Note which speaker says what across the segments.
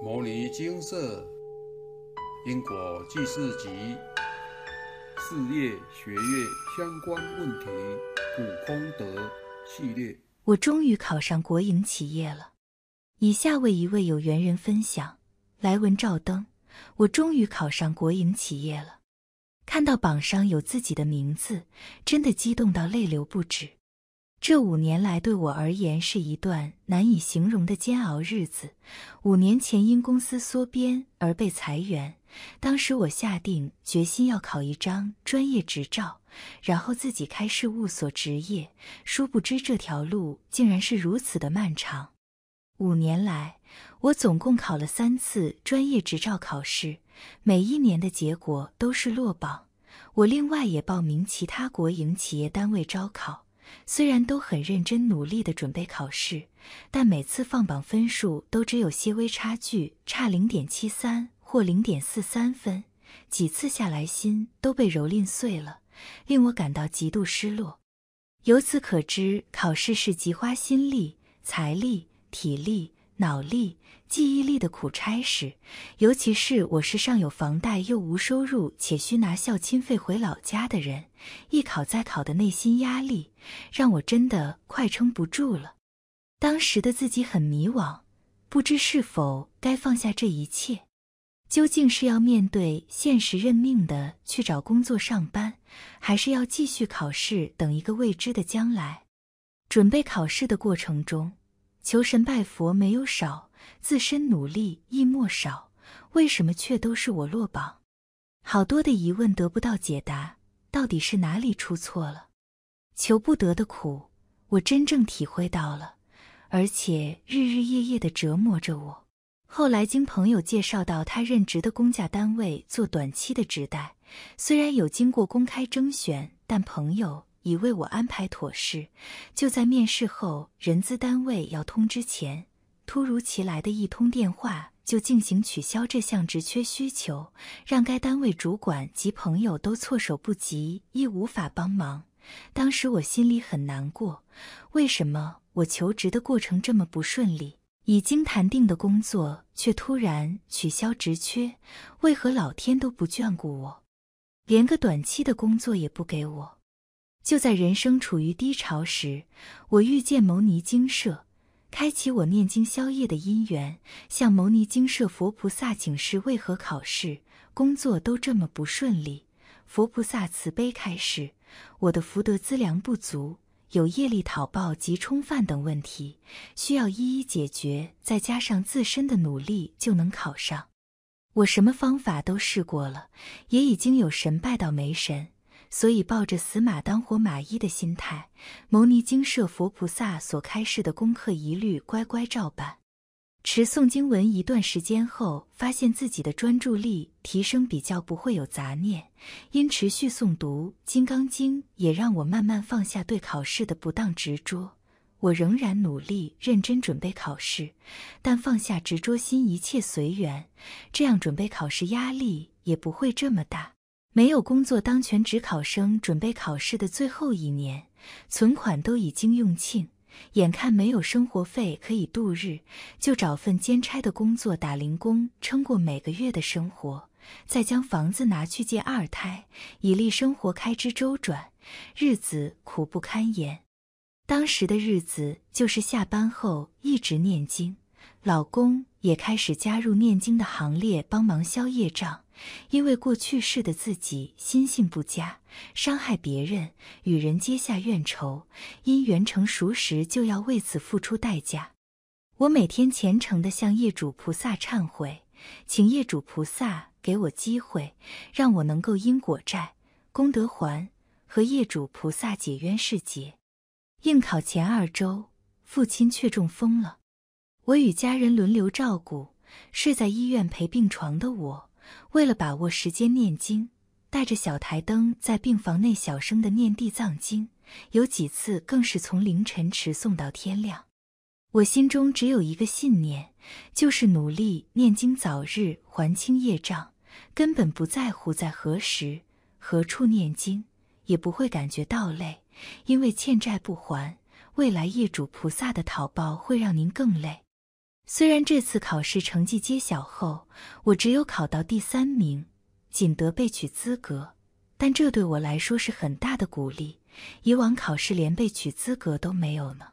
Speaker 1: 《摩尼金色因果记事集》事业学业相关问题古空德系列。
Speaker 2: 我终于考上国营企业了。以下为一位有缘人分享：来文照灯，我终于考上国营企业了。看到榜上有自己的名字，真的激动到泪流不止。这五年来对我而言是一段难以形容的煎熬日子。五年前因公司缩编而被裁员，当时我下定决心要考一张专业执照，然后自己开事务所执业。殊不知这条路竟然是如此的漫长。五年来，我总共考了三次专业执照考试，每一年的结果都是落榜。我另外也报名其他国营企业单位招考。虽然都很认真努力地准备考试，但每次放榜分数都只有些微差距，差零点七三或零点四三分，几次下来心都被蹂躏碎了，令我感到极度失落。由此可知，考试是极花心力、财力、体力、脑力。记忆力的苦差事，尤其是我是上有房贷又无收入，且需拿孝亲费回老家的人，一考再考的内心压力，让我真的快撑不住了。当时的自己很迷惘，不知是否该放下这一切，究竟是要面对现实认命的去找工作上班，还是要继续考试等一个未知的将来？准备考试的过程中，求神拜佛没有少。自身努力亦莫少，为什么却都是我落榜？好多的疑问得不到解答，到底是哪里出错了？求不得的苦，我真正体会到了，而且日日夜夜的折磨着我。后来经朋友介绍到他任职的公家单位做短期的职代，虽然有经过公开征选，但朋友已为我安排妥适。就在面试后，人资单位要通知前。突如其来的一通电话，就进行取消这项职缺需求，让该单位主管及朋友都措手不及，亦无法帮忙。当时我心里很难过，为什么我求职的过程这么不顺利，已经谈定的工作却突然取消职缺？为何老天都不眷顾我，连个短期的工作也不给我？就在人生处于低潮时，我遇见牟尼精舍。开启我念经宵夜的因缘，向牟尼精舍佛菩萨请示为何考试、工作都这么不顺利。佛菩萨慈悲开示：我的福德资粮不足，有业力讨报及冲犯等问题，需要一一解决，再加上自身的努力就能考上。我什么方法都试过了，也已经有神拜到没神。所以，抱着死马当活马医的心态，牟尼精舍佛菩萨所开示的功课一律乖乖照办。持诵经文一段时间后，发现自己的专注力提升比较不会有杂念。因持续诵读《金刚经》，也让我慢慢放下对考试的不当执着。我仍然努力认真准备考试，但放下执着心，一切随缘，这样准备考试压力也不会这么大。没有工作当全职考生，准备考试的最后一年，存款都已经用尽，眼看没有生活费可以度日，就找份兼差的工作打零工，撑过每个月的生活，再将房子拿去借二胎，以利生活开支周转，日子苦不堪言。当时的日子就是下班后一直念经，老公也开始加入念经的行列，帮忙消业障。因为过去世的自己心性不佳，伤害别人，与人结下怨仇，因缘成熟时就要为此付出代价。我每天虔诚地向业主菩萨忏悔，请业主菩萨给我机会，让我能够因果债、功德还，和业主菩萨解冤释结。应考前二周，父亲却中风了，我与家人轮流照顾，睡在医院陪病床的我。为了把握时间念经，带着小台灯在病房内小声的念地藏经，有几次更是从凌晨持诵到天亮。我心中只有一个信念，就是努力念经，早日还清业障，根本不在乎在何时何处念经，也不会感觉到累，因为欠债不还，未来业主菩萨的讨报会让您更累。虽然这次考试成绩揭晓后，我只有考到第三名，仅得备取资格，但这对我来说是很大的鼓励。以往考试连备取资格都没有呢。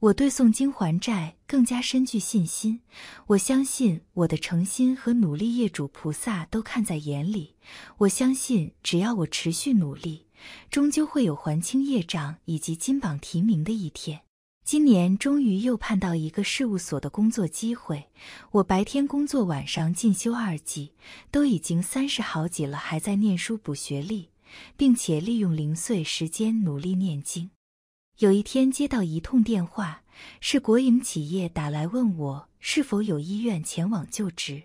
Speaker 2: 我对诵经还债更加深具信心。我相信我的诚心和努力，业主菩萨都看在眼里。我相信，只要我持续努力，终究会有还清业障以及金榜题名的一天。今年终于又盼到一个事务所的工作机会。我白天工作，晚上进修二级，都已经三十好几了，还在念书补学历，并且利用零碎时间努力念经。有一天接到一通电话，是国营企业打来问我是否有意愿前往就职。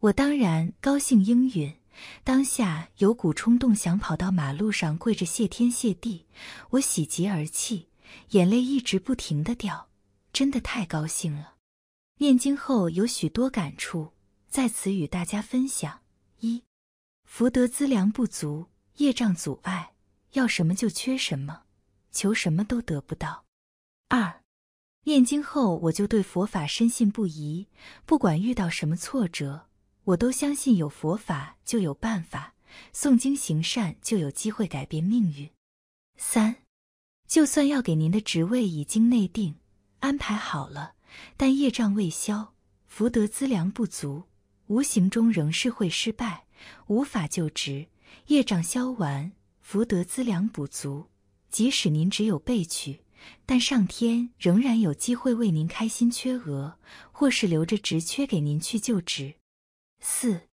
Speaker 2: 我当然高兴应允，当下有股冲动想跑到马路上跪着谢天谢地。我喜极而泣，眼泪一直不停的掉，真的太高兴了。念经后有许多感触，在此与大家分享：一、福德资粮不足，业障阻碍，要什么就缺什么。求什么都得不到。二，念经后我就对佛法深信不疑，不管遇到什么挫折，我都相信有佛法就有办法，诵经行善就有机会改变命运。三，就算要给您的职位已经内定安排好了，但业障未消，福德资粮不足，无形中仍是会失败，无法就职。业障消完，福德资粮补足。即使您只有被取，但上天仍然有机会为您开心缺额，或是留着职缺给您去就职。四，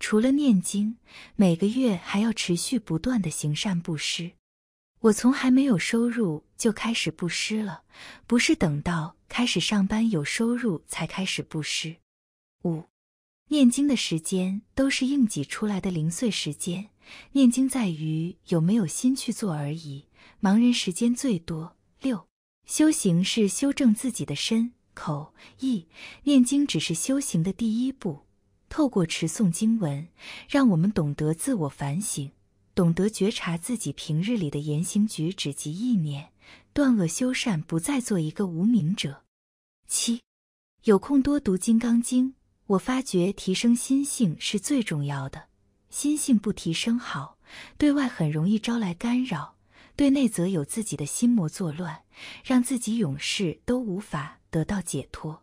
Speaker 2: 除了念经，每个月还要持续不断的行善布施。我从还没有收入就开始布施了，不是等到开始上班有收入才开始布施。五，念经的时间都是硬挤出来的零碎时间，念经在于有没有心去做而已。盲人时间最多。六，修行是修正自己的身、口、意，念经只是修行的第一步。透过持诵经文，让我们懂得自我反省，懂得觉察自己平日里的言行举止及意念，断恶修善，不再做一个无名者。七，有空多读《金刚经》，我发觉提升心性是最重要的。心性不提升好，对外很容易招来干扰。对内则有自己的心魔作乱，让自己永世都无法得到解脱。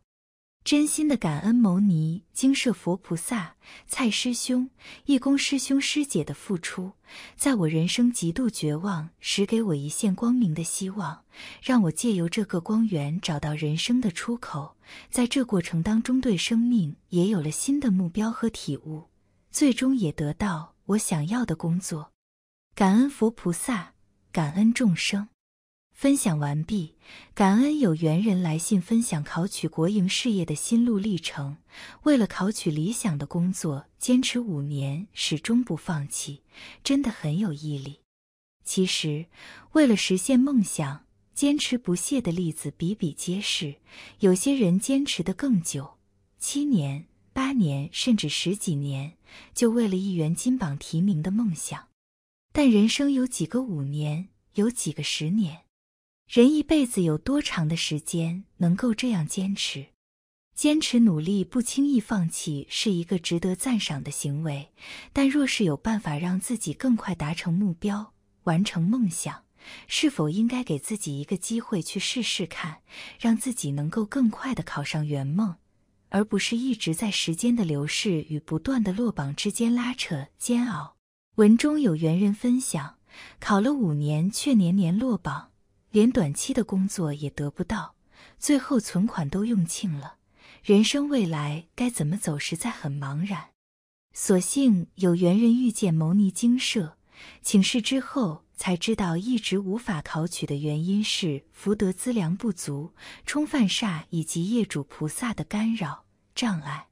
Speaker 2: 真心的感恩牟尼精舍佛菩萨、蔡师兄、义工师兄师姐的付出，在我人生极度绝望时，给我一线光明的希望，让我借由这个光源找到人生的出口。在这过程当中，对生命也有了新的目标和体悟，最终也得到我想要的工作。感恩佛菩萨。感恩众生，分享完毕。感恩有缘人来信分享考取国营事业的心路历程。为了考取理想的工作，坚持五年，始终不放弃，真的很有毅力。其实，为了实现梦想，坚持不懈的例子比比皆是。有些人坚持的更久，七年、八年，甚至十几年，就为了一元金榜题名的梦想。但人生有几个五年，有几个十年？人一辈子有多长的时间能够这样坚持？坚持努力，不轻易放弃，是一个值得赞赏的行为。但若是有办法让自己更快达成目标，完成梦想，是否应该给自己一个机会去试试看，让自己能够更快的考上圆梦，而不是一直在时间的流逝与不断的落榜之间拉扯煎熬？文中有缘人分享，考了五年却年年落榜，连短期的工作也得不到，最后存款都用尽了，人生未来该怎么走，实在很茫然。所幸有缘人遇见牟尼精舍，请示之后才知道，一直无法考取的原因是福德资粮不足、冲犯煞以及业主菩萨的干扰障碍。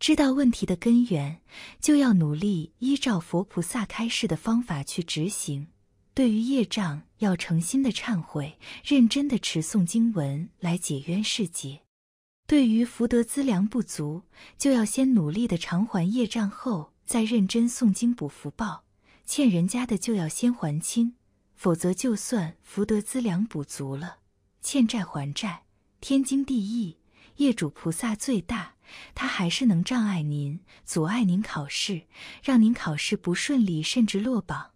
Speaker 2: 知道问题的根源，就要努力依照佛菩萨开示的方法去执行。对于业障，要诚心的忏悔，认真的持诵经文来解冤释结。对于福德资粮不足，就要先努力的偿还业障，后再认真诵经补福报。欠人家的就要先还清，否则就算福德资粮补足了，欠债还债天经地义。业主菩萨最大，他还是能障碍您、阻碍您考试，让您考试不顺利，甚至落榜。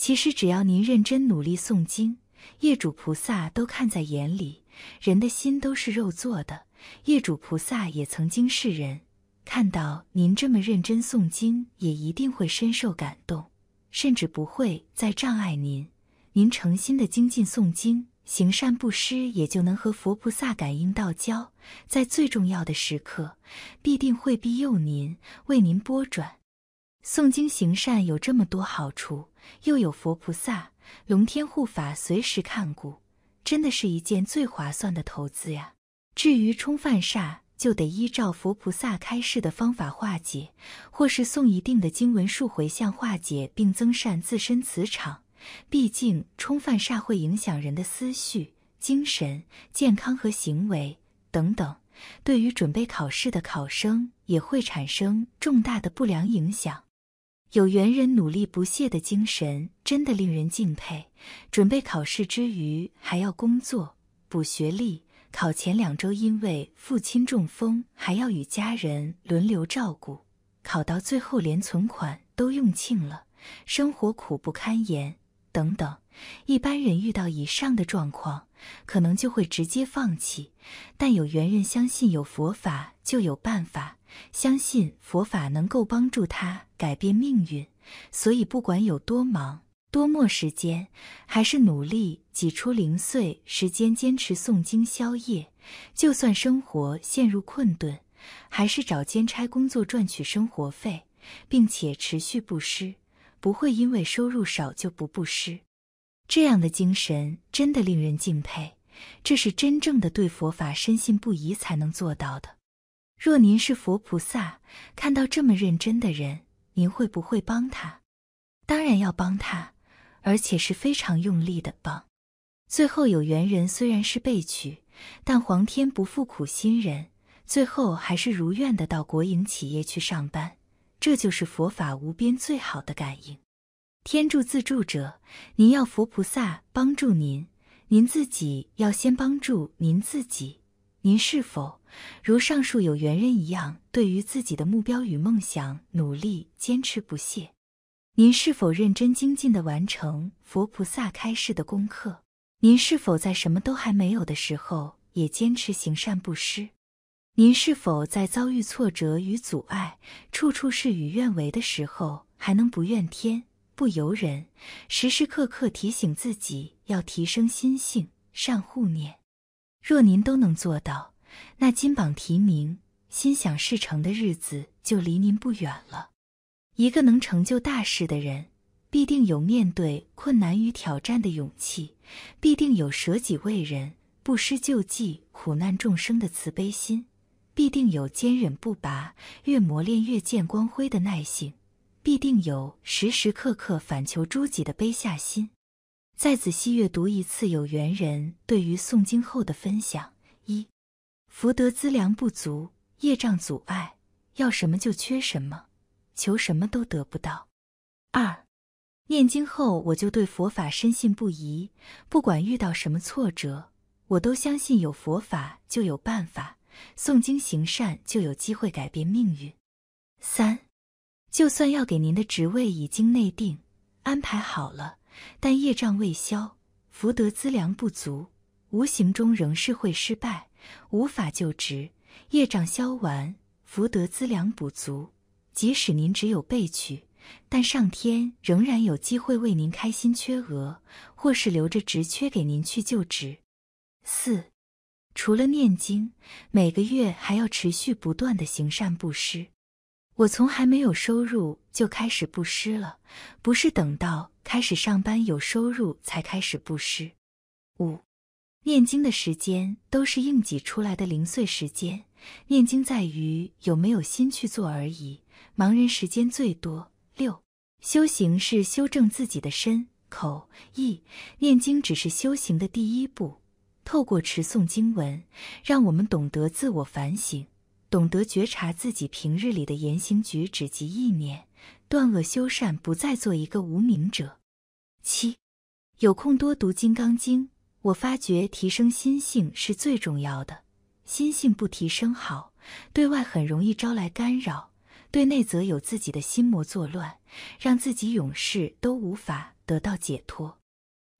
Speaker 2: 其实只要您认真努力诵经，业主菩萨都看在眼里。人的心都是肉做的，业主菩萨也曾经是人，看到您这么认真诵经，也一定会深受感动，甚至不会再障碍您。您诚心的精进诵经。行善布施，也就能和佛菩萨感应道交，在最重要的时刻，必定会庇佑您，为您拨转。诵经行善有这么多好处，又有佛菩萨、龙天护法随时看顾，真的是一件最划算的投资呀。至于冲犯煞，就得依照佛菩萨开示的方法化解，或是诵一定的经文数回向化解，并增善自身磁场。毕竟，冲犯煞会影响人的思绪、精神健康和行为等等，对于准备考试的考生也会产生重大的不良影响。有缘人努力不懈的精神真的令人敬佩。准备考试之余还要工作、补学历，考前两周因为父亲中风，还要与家人轮流照顾，考到最后连存款都用尽了，生活苦不堪言。等等，一般人遇到以上的状况，可能就会直接放弃。但有缘人相信有佛法就有办法，相信佛法能够帮助他改变命运，所以不管有多忙、多没时间，还是努力挤出零碎时间坚持诵经消业。就算生活陷入困顿，还是找兼差工作赚取生活费，并且持续布施。不会因为收入少就不布施，这样的精神真的令人敬佩。这是真正的对佛法深信不疑才能做到的。若您是佛菩萨，看到这么认真的人，您会不会帮他？当然要帮他，而且是非常用力的帮。最后有缘人虽然是被取，但皇天不负苦心人，最后还是如愿的到国营企业去上班。这就是佛法无边最好的感应。天助自助者，您要佛菩萨帮助您，您自己要先帮助您自己。您是否如上述有缘人一样，对于自己的目标与梦想努力坚持不懈？您是否认真精进的完成佛菩萨开示的功课？您是否在什么都还没有的时候，也坚持行善布施？您是否在遭遇挫折与阻碍、处处事与愿违的时候，还能不怨天不尤人，时时刻刻提醒自己要提升心性、善护念？若您都能做到，那金榜题名、心想事成的日子就离您不远了。一个能成就大事的人，必定有面对困难与挑战的勇气，必定有舍己为人、不施救济苦难众生的慈悲心。必定有坚忍不拔、越磨练越见光辉的耐性，必定有时时刻刻反求诸己的卑下心。再仔细阅读一次有缘人对于诵经后的分享：一、福德资粮不足，业障阻碍，要什么就缺什么，求什么都得不到；二、念经后我就对佛法深信不疑，不管遇到什么挫折，我都相信有佛法就有办法。诵经行善就有机会改变命运。三，就算要给您的职位已经内定安排好了，但业障未消，福德资粮不足，无形中仍是会失败，无法就职。业障消完，福德资粮补足，即使您只有被取，但上天仍然有机会为您开心缺额，或是留着职缺给您去就职。四。除了念经，每个月还要持续不断的行善布施。我从还没有收入就开始布施了，不是等到开始上班有收入才开始布施。五，念经的时间都是硬挤出来的零碎时间。念经在于有没有心去做而已，盲人时间最多。六，修行是修正自己的身、口、意，念经只是修行的第一步。透过持诵经文，让我们懂得自我反省，懂得觉察自己平日里的言行举止及意念，断恶修善，不再做一个无名者。七，有空多读《金刚经》，我发觉提升心性是最重要的。心性不提升好，对外很容易招来干扰，对内则有自己的心魔作乱，让自己永世都无法得到解脱。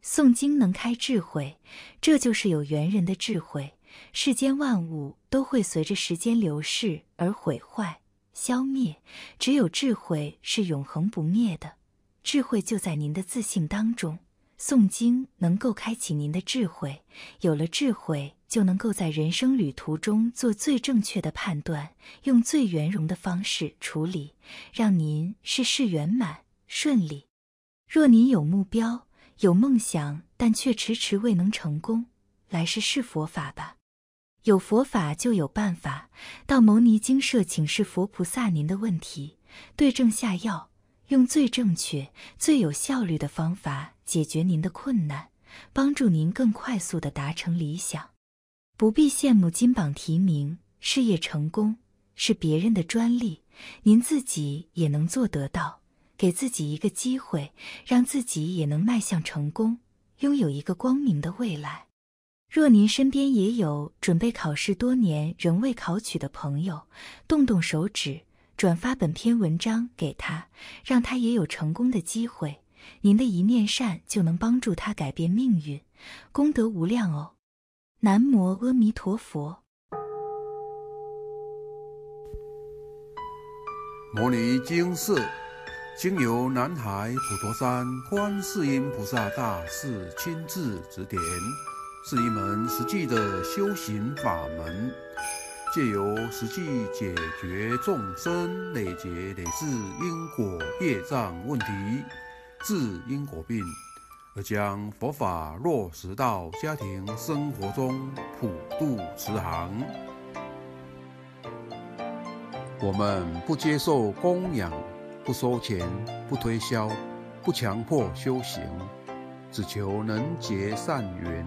Speaker 2: 诵经能开智慧，这就是有缘人的智慧。世间万物都会随着时间流逝而毁坏、消灭，只有智慧是永恒不灭的。智慧就在您的自信当中。诵经能够开启您的智慧，有了智慧，就能够在人生旅途中做最正确的判断，用最圆融的方式处理，让您事事圆满顺利。若您有目标、有梦想，但却迟迟未能成功，来世试佛法吧。有佛法就有办法，到牟尼精舍请示佛菩萨您的问题，对症下药，用最正确、最有效率的方法解决您的困难，帮助您更快速的达成理想。不必羡慕金榜题名，事业成功是别人的专利，您自己也能做得到。给自己一个机会，让自己也能迈向成功，拥有一个光明的未来。若您身边也有准备考试多年仍未考取的朋友，动动手指转发本篇文章给他，让他也有成功的机会。您的一念善就能帮助他改变命运，功德无量哦！南无阿弥陀佛。
Speaker 1: 摩尼经寺经由南海普陀山观世音菩萨大士亲自指点。是一门实际的修行法门，借由实际解决众生累劫累世因果业障问题，治因果病，而将佛法落实到家庭生活中，普度慈航。我们不接受供养，不收钱，不推销，不强迫修行，只求能结善缘。